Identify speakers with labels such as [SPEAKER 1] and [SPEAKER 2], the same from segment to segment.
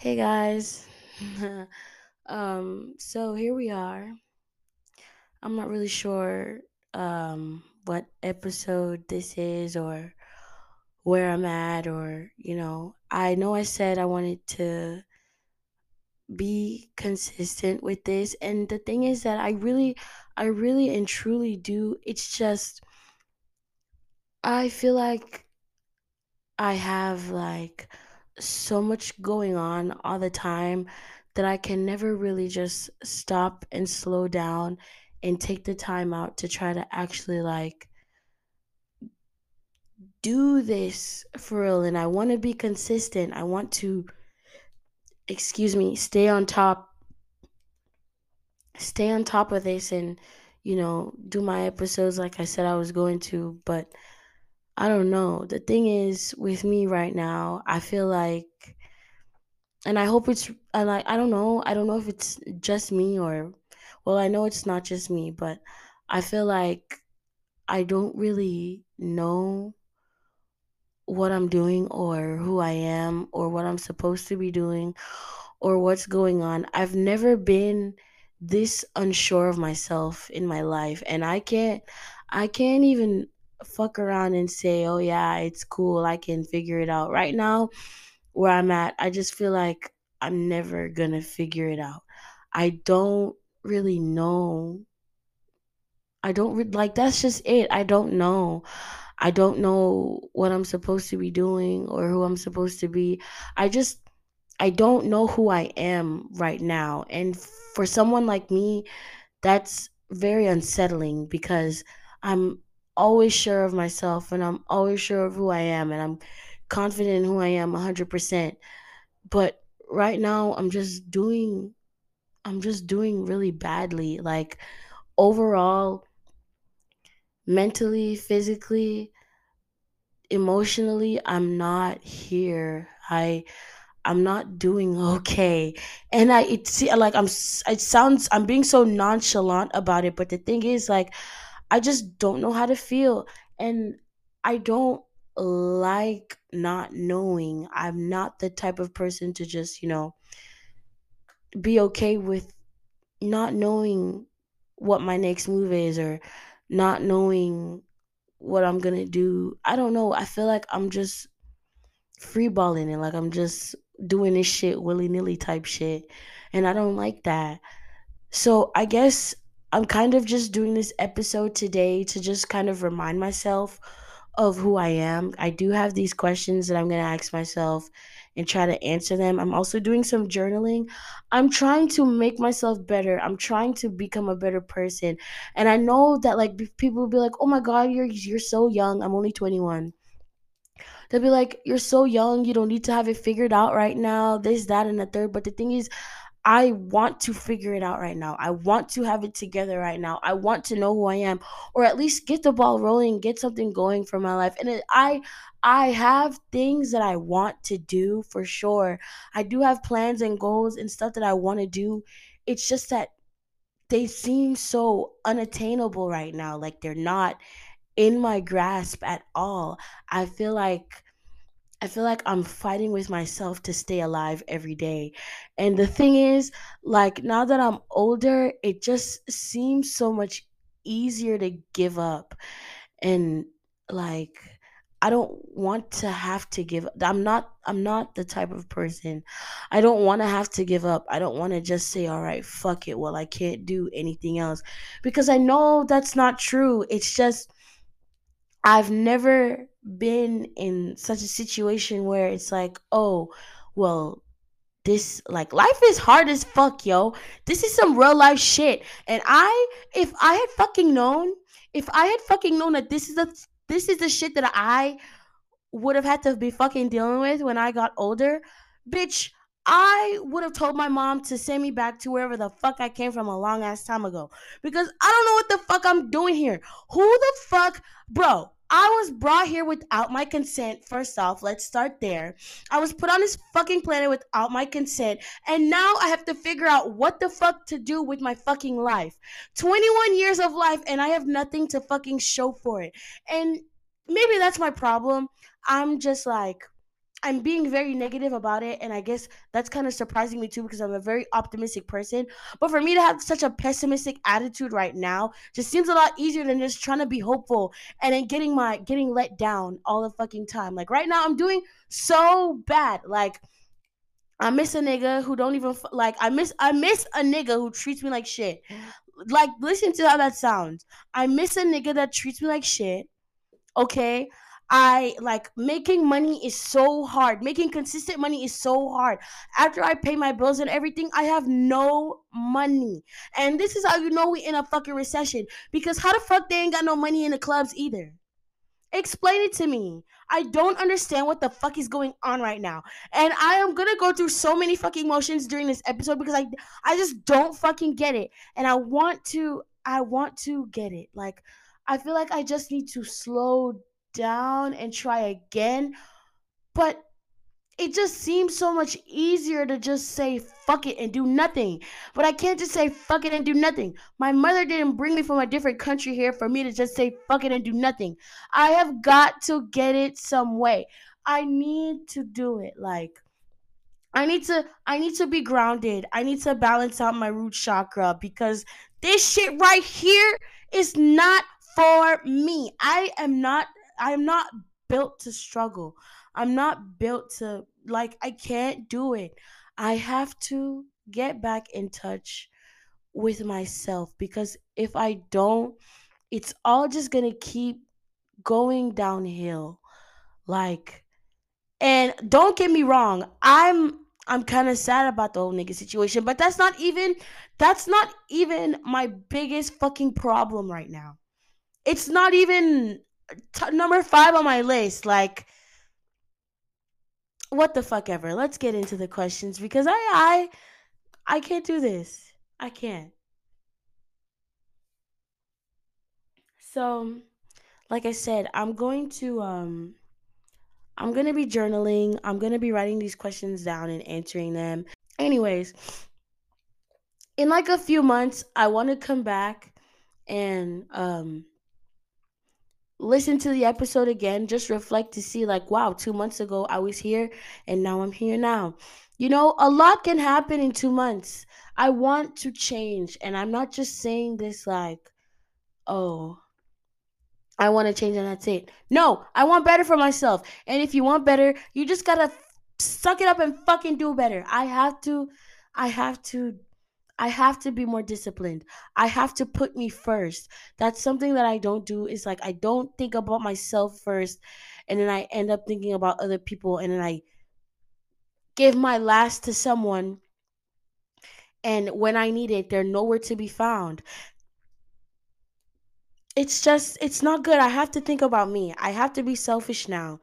[SPEAKER 1] Hey guys. um so here we are. I'm not really sure um what episode this is or where I'm at or you know, I know I said I wanted to be consistent with this and the thing is that I really I really and truly do it's just I feel like I have like so much going on all the time that I can never really just stop and slow down and take the time out to try to actually like do this for real. And I want to be consistent. I want to, excuse me, stay on top, stay on top of this and, you know, do my episodes like I said I was going to. But I don't know. The thing is, with me right now, I feel like and I hope it's and like I don't know, I don't know if it's just me or well, I know it's not just me, but I feel like I don't really know what I'm doing or who I am or what I'm supposed to be doing or what's going on. I've never been this unsure of myself in my life and I can't I can't even fuck around and say, "Oh yeah, it's cool. I can figure it out." Right now, where I'm at, I just feel like I'm never gonna figure it out. I don't really know. I don't re- like that's just it. I don't know. I don't know what I'm supposed to be doing or who I'm supposed to be. I just I don't know who I am right now. And for someone like me, that's very unsettling because I'm always sure of myself and I'm always sure of who I am and I'm confident in who I am 100%. But right now I'm just doing I'm just doing really badly like overall mentally, physically, emotionally I'm not here. I I'm not doing okay. And I it see like I'm it sounds I'm being so nonchalant about it, but the thing is like I just don't know how to feel and I don't like not knowing. I'm not the type of person to just, you know, be okay with not knowing what my next move is or not knowing what I'm going to do. I don't know. I feel like I'm just freeballing it like I'm just doing this shit willy-nilly type shit and I don't like that. So I guess I'm kind of just doing this episode today to just kind of remind myself of who I am. I do have these questions that I'm going to ask myself and try to answer them. I'm also doing some journaling. I'm trying to make myself better. I'm trying to become a better person. And I know that like people will be like, "Oh my god, you're you're so young. I'm only 21." They'll be like, "You're so young. You don't need to have it figured out right now." This, that, and the third. But the thing is, I want to figure it out right now. I want to have it together right now. I want to know who I am, or at least get the ball rolling, get something going for my life. And it, I, I have things that I want to do for sure. I do have plans and goals and stuff that I want to do. It's just that they seem so unattainable right now. Like they're not in my grasp at all. I feel like I feel like I'm fighting with myself to stay alive every day. And the thing is, like now that I'm older, it just seems so much easier to give up. And like I don't want to have to give I'm not I'm not the type of person. I don't want to have to give up. I don't want to just say all right, fuck it. Well, I can't do anything else because I know that's not true. It's just I've never been in such a situation where it's like, oh, well, this like life is hard as fuck, yo. This is some real life shit. And I if I had fucking known, if I had fucking known that this is the this is the shit that I would have had to be fucking dealing with when I got older, bitch, I would have told my mom to send me back to wherever the fuck I came from a long ass time ago. Because I don't know what the fuck I'm doing here. Who the fuck, bro? I was brought here without my consent. First off, let's start there. I was put on this fucking planet without my consent, and now I have to figure out what the fuck to do with my fucking life. 21 years of life, and I have nothing to fucking show for it. And maybe that's my problem. I'm just like, I'm being very negative about it, and I guess that's kind of surprising me too because I'm a very optimistic person. But for me to have such a pessimistic attitude right now just seems a lot easier than just trying to be hopeful and then getting my getting let down all the fucking time. Like right now, I'm doing so bad. Like I miss a nigga who don't even like. I miss I miss a nigga who treats me like shit. Like listen to how that sounds. I miss a nigga that treats me like shit. Okay I like making money is so hard. Making consistent money is so hard. After I pay my bills and everything, I have no money. And this is how you know we in a fucking recession. Because how the fuck they ain't got no money in the clubs either? Explain it to me. I don't understand what the fuck is going on right now. And I am gonna go through so many fucking emotions during this episode because I I just don't fucking get it. And I want to I want to get it. Like I feel like I just need to slow down and try again. But it just seems so much easier to just say fuck it and do nothing. But I can't just say fuck it and do nothing. My mother didn't bring me from a different country here for me to just say fuck it and do nothing. I have got to get it some way. I need to do it. Like, I need to I need to be grounded. I need to balance out my root chakra because this shit right here is not for me. I am not I'm not built to struggle. I'm not built to like I can't do it. I have to get back in touch with myself because if I don't, it's all just going to keep going downhill. Like and don't get me wrong, I'm I'm kind of sad about the whole nigga situation, but that's not even that's not even my biggest fucking problem right now. It's not even t- number five on my list. Like, what the fuck ever. Let's get into the questions because I I I can't do this. I can't. So, like I said, I'm going to um I'm going to be journaling. I'm going to be writing these questions down and answering them. Anyways, in like a few months, I want to come back and um listen to the episode again, just reflect to see, like, wow, two months ago I was here and now I'm here now. You know, a lot can happen in two months. I want to change, and I'm not just saying this like, oh, I want to change and that's it. No, I want better for myself. And if you want better, you just gotta suck it up and fucking do better. I have to, I have to I have to be more disciplined. I have to put me first. That's something that I don't do is like I don't think about myself first and then I end up thinking about other people and then I give my last to someone and when I need it, they're nowhere to be found. It's just it's not good. I have to think about me. I have to be selfish now.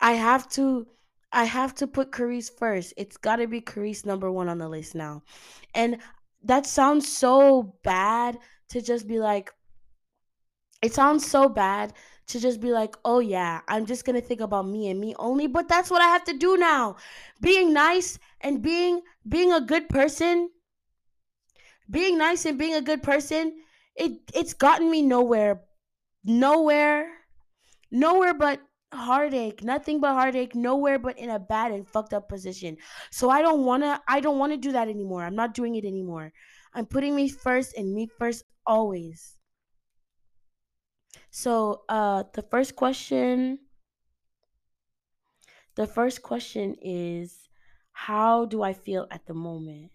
[SPEAKER 1] I have to I have to put Carice first. It's got to be Carice number 1 on the list now. And that sounds so bad to just be like it sounds so bad to just be like, oh yeah, I'm just gonna think about me and me only. But that's what I have to do now. Being nice and being being a good person, being nice and being a good person, it it's gotten me nowhere, nowhere, nowhere but heartache nothing but heartache nowhere but in a bad and fucked up position. So i don't want to i don't want to do that anymore. I'm not doing it anymore. I'm putting me first and me first always. So uh the first question the first question is how do i feel at the moment?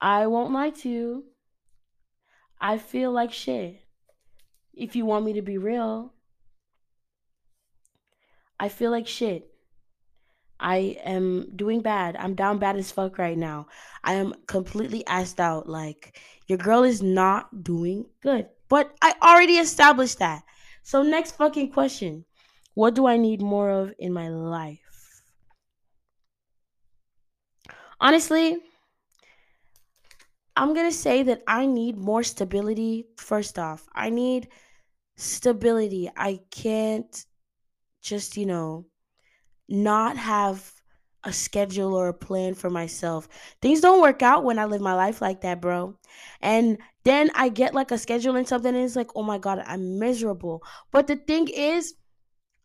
[SPEAKER 1] I won't lie to you. I feel like shit. If you want me to be real I feel like shit. I am doing bad. I'm down bad as fuck right now. I am completely assed out. Like, your girl is not doing good. But I already established that. So, next fucking question What do I need more of in my life? Honestly, I'm going to say that I need more stability. First off, I need stability. I can't just, you know, not have a schedule or a plan for myself. Things don't work out when I live my life like that, bro. And then I get like a schedule and something and it's like, "Oh my god, I'm miserable." But the thing is,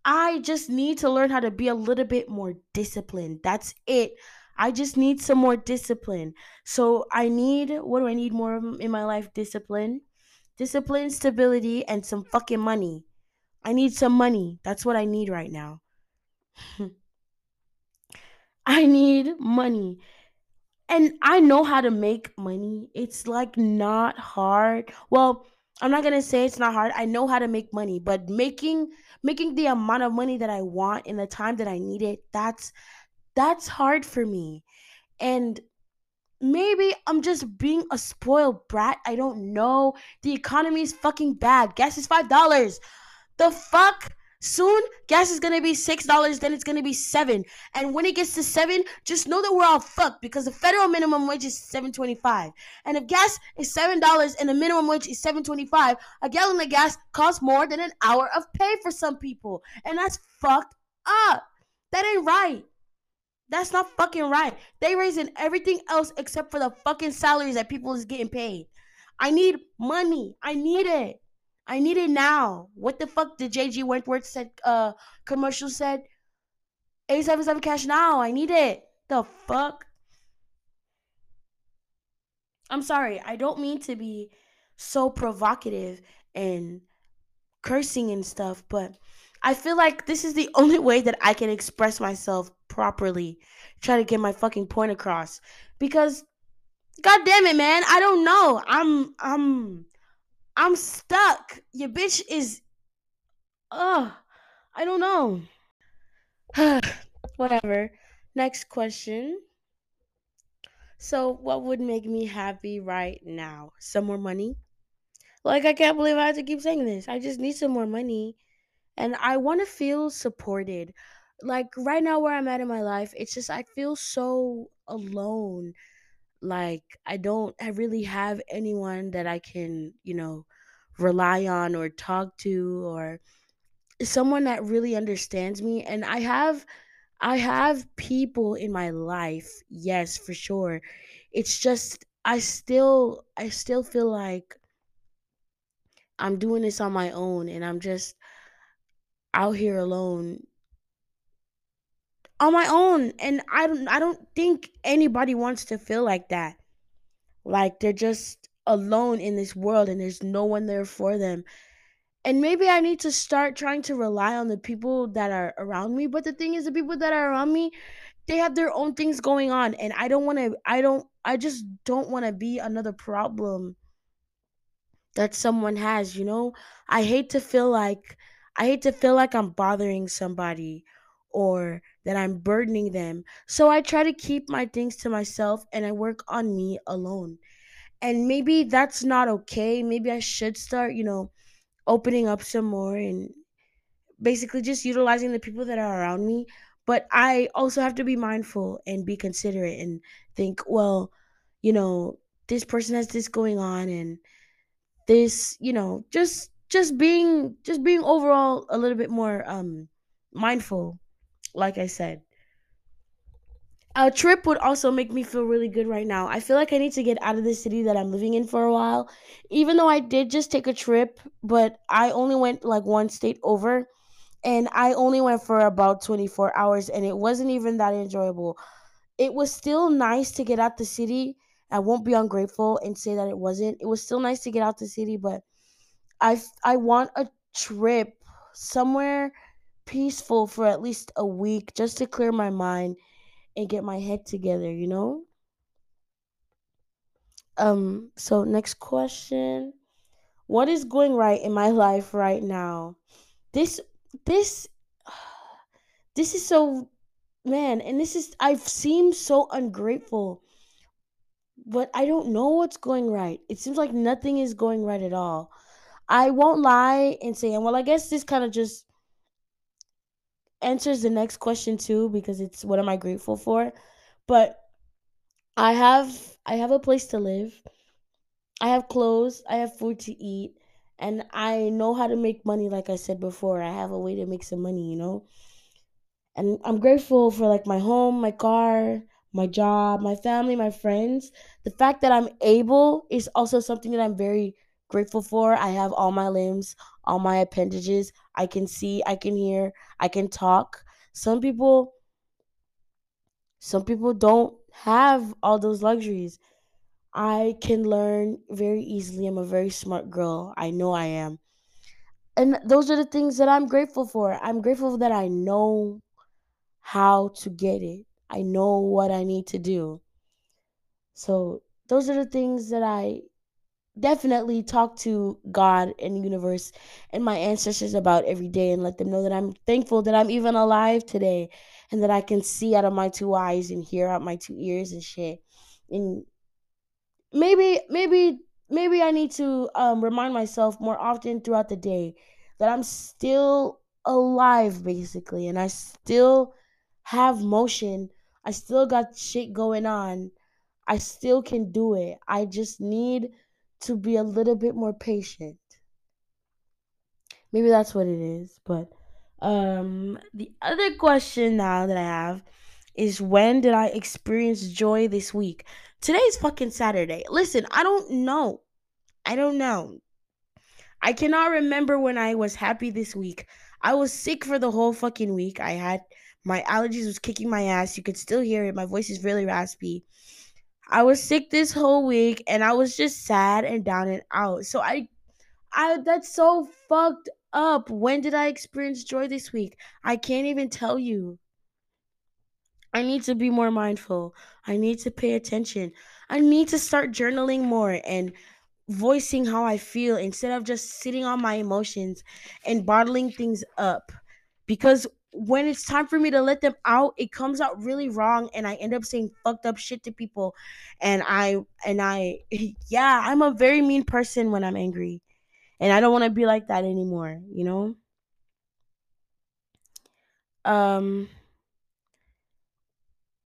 [SPEAKER 1] I just need to learn how to be a little bit more disciplined. That's it. I just need some more discipline. So I need what do I need more in my life? Discipline. Discipline, stability, and some fucking money. I need some money. That's what I need right now. I need money. And I know how to make money. It's like not hard. Well, I'm not going to say it's not hard. I know how to make money, but making making the amount of money that I want in the time that I need it, that's that's hard for me. And maybe I'm just being a spoiled brat. I don't know. The economy is fucking bad. Gas is $5. The fuck? Soon, gas is gonna be six dollars, then it's gonna be seven. And when it gets to seven, just know that we're all fucked because the federal minimum wage is seven twenty-five. And if gas is seven dollars and the minimum wage is seven twenty-five, a gallon of gas costs more than an hour of pay for some people. And that's fucked up. That ain't right. That's not fucking right. They raising everything else except for the fucking salaries that people is getting paid. I need money. I need it. I need it now. What the fuck did JG Wentworth said uh commercial said? 877 cash now. I need it. The fuck? I'm sorry. I don't mean to be so provocative and cursing and stuff, but I feel like this is the only way that I can express myself properly. Try to get my fucking point across. Because god damn it, man, I don't know. I'm I'm I'm stuck. Your bitch is. Ugh. I don't know. Whatever. Next question. So, what would make me happy right now? Some more money? Like, I can't believe I have to keep saying this. I just need some more money. And I want to feel supported. Like, right now, where I'm at in my life, it's just, I feel so alone like I don't I really have anyone that I can, you know, rely on or talk to or someone that really understands me and I have I have people in my life. Yes, for sure. It's just I still I still feel like I'm doing this on my own and I'm just out here alone on my own and I don't I don't think anybody wants to feel like that. Like they're just alone in this world and there's no one there for them. And maybe I need to start trying to rely on the people that are around me, but the thing is the people that are around me, they have their own things going on and I don't want to I don't I just don't want to be another problem that someone has, you know? I hate to feel like I hate to feel like I'm bothering somebody or that I'm burdening them. So I try to keep my things to myself and I work on me alone. And maybe that's not okay. Maybe I should start, you know, opening up some more and basically just utilizing the people that are around me. But I also have to be mindful and be considerate and think, well, you know, this person has this going on and this, you know, just just being just being overall a little bit more um mindful like I said. A trip would also make me feel really good right now. I feel like I need to get out of the city that I'm living in for a while. Even though I did just take a trip, but I only went like one state over and I only went for about 24 hours and it wasn't even that enjoyable. It was still nice to get out the city. I won't be ungrateful and say that it wasn't. It was still nice to get out the city, but I I want a trip somewhere peaceful for at least a week just to clear my mind and get my head together, you know? Um so next question. What is going right in my life right now? This this this is so man, and this is I've seemed so ungrateful. But I don't know what's going right. It seems like nothing is going right at all. I won't lie and say, and well, I guess this kind of just answers the next question too because it's what am I grateful for? But I have I have a place to live. I have clothes, I have food to eat, and I know how to make money like I said before. I have a way to make some money, you know? And I'm grateful for like my home, my car, my job, my family, my friends. The fact that I'm able is also something that I'm very grateful for. I have all my limbs, all my appendages. I can see, I can hear, I can talk. Some people some people don't have all those luxuries. I can learn very easily. I'm a very smart girl. I know I am. And those are the things that I'm grateful for. I'm grateful that I know how to get it. I know what I need to do. So, those are the things that I definitely talk to God and the universe and my ancestors about every day and let them know that I'm thankful that I'm even alive today and that I can see out of my two eyes and hear out my two ears and shit. And maybe maybe maybe I need to um, remind myself more often throughout the day that I'm still alive basically and I still have motion. I still got shit going on. I still can do it. I just need to be a little bit more patient. Maybe that's what it is. But um, the other question now that I have is when did I experience joy this week? Today's fucking Saturday. Listen, I don't know. I don't know. I cannot remember when I was happy this week. I was sick for the whole fucking week. I had my allergies was kicking my ass. You could still hear it. My voice is really raspy. I was sick this whole week and I was just sad and down and out. So I I that's so fucked up. When did I experience joy this week? I can't even tell you. I need to be more mindful. I need to pay attention. I need to start journaling more and voicing how I feel instead of just sitting on my emotions and bottling things up. Because when it's time for me to let them out, it comes out really wrong and I end up saying fucked up shit to people. And I and I yeah, I'm a very mean person when I'm angry. And I don't want to be like that anymore, you know? Um